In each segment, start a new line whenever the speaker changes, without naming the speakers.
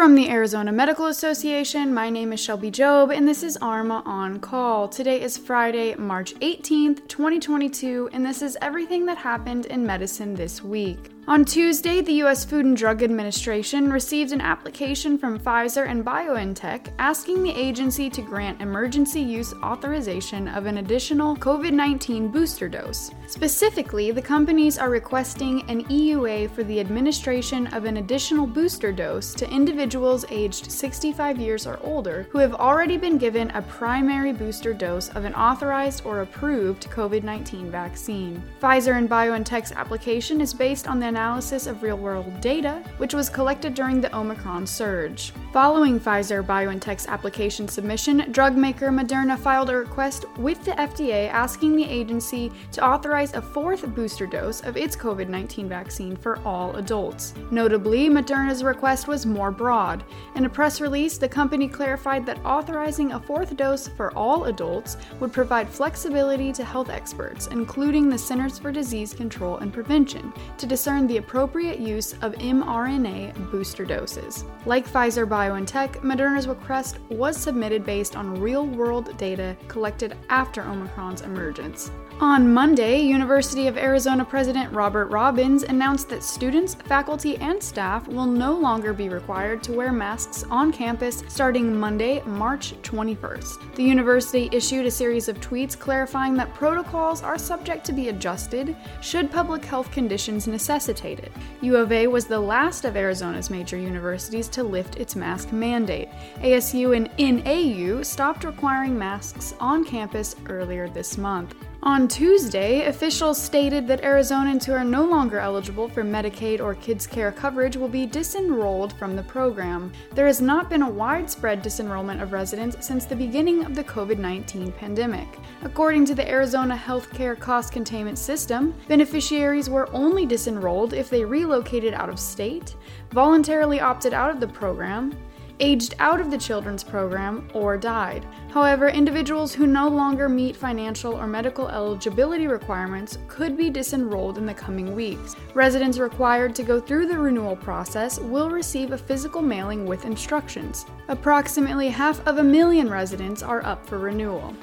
From the Arizona Medical Association, my name is Shelby Job, and this is ARMA on Call. Today is Friday, March 18th, 2022, and this is everything that happened in medicine this week. On Tuesday, the U.S. Food and Drug Administration received an application from Pfizer and BioNTech asking the agency to grant emergency use authorization of an additional COVID 19 booster dose. Specifically, the companies are requesting an EUA for the administration of an additional booster dose to individuals aged 65 years or older who have already been given a primary booster dose of an authorized or approved COVID 19 vaccine. Pfizer and BioNTech's application is based on the analysis of real world data, which was collected during the Omicron surge. Following Pfizer BioNTech's application submission, drug maker Moderna filed a request with the FDA asking the agency to authorize a fourth booster dose of its COVID 19 vaccine for all adults. Notably, Moderna's request was more broad. In a press release, the company clarified that authorizing a fourth dose for all adults would provide flexibility to health experts, including the Centers for Disease Control and Prevention, to discern the appropriate use of mRNA booster doses. Like Pfizer BioNTech, Moderna's request was submitted based on real world data collected after Omicron's emergence. On Monday, University of Arizona President Robert Robbins announced that students, faculty, and staff will no longer be required to wear masks on campus starting Monday, March 21st. The university issued a series of tweets clarifying that protocols are subject to be adjusted should public health conditions necessitate it. U of A was the last of Arizona's major universities to lift its mask mandate. ASU and NAU stopped requiring masks on campus earlier this month. On Tuesday, officials stated that Arizonans who are no longer eligible for Medicaid or Kids Care coverage will be disenrolled from the program. There has not been a widespread disenrollment of residents since the beginning of the COVID 19 pandemic. According to the Arizona Healthcare Cost Containment System, beneficiaries were only disenrolled if they relocated out of state, voluntarily opted out of the program, aged out of the children's program, or died. However, individuals who no longer meet financial or medical eligibility requirements could be disenrolled in the coming weeks. Residents required to go through the renewal process will receive a physical mailing with instructions. Approximately half of a million residents are up for renewal.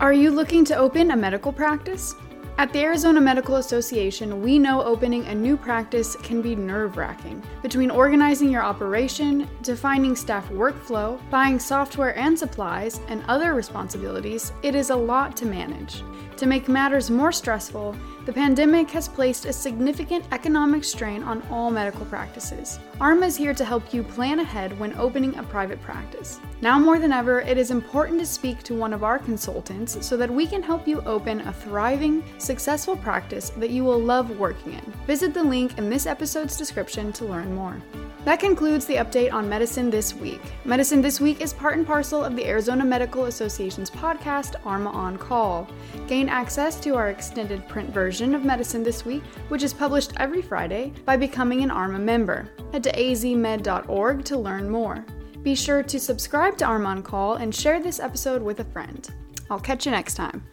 Are you looking to open a medical practice? At the Arizona Medical Association, we know opening a new practice can be nerve wracking. Between organizing your operation, defining staff workflow, buying software and supplies, and other responsibilities, it is a lot to manage. To make matters more stressful, the pandemic has placed a significant economic strain on all medical practices. ARMA is here to help you plan ahead when opening a private practice. Now more than ever, it is important to speak to one of our consultants so that we can help you open a thriving, successful practice that you will love working in. Visit the link in this episode's description to learn more. That concludes the update on Medicine This Week. Medicine This Week is part and parcel of the Arizona Medical Association's podcast, ARMA On Call. Gain access to our extended print version of Medicine This Week, which is published every Friday, by becoming an ARMA member. Head to azmed.org to learn more. Be sure to subscribe to ARMA On Call and share this episode with a friend. I'll catch you next time.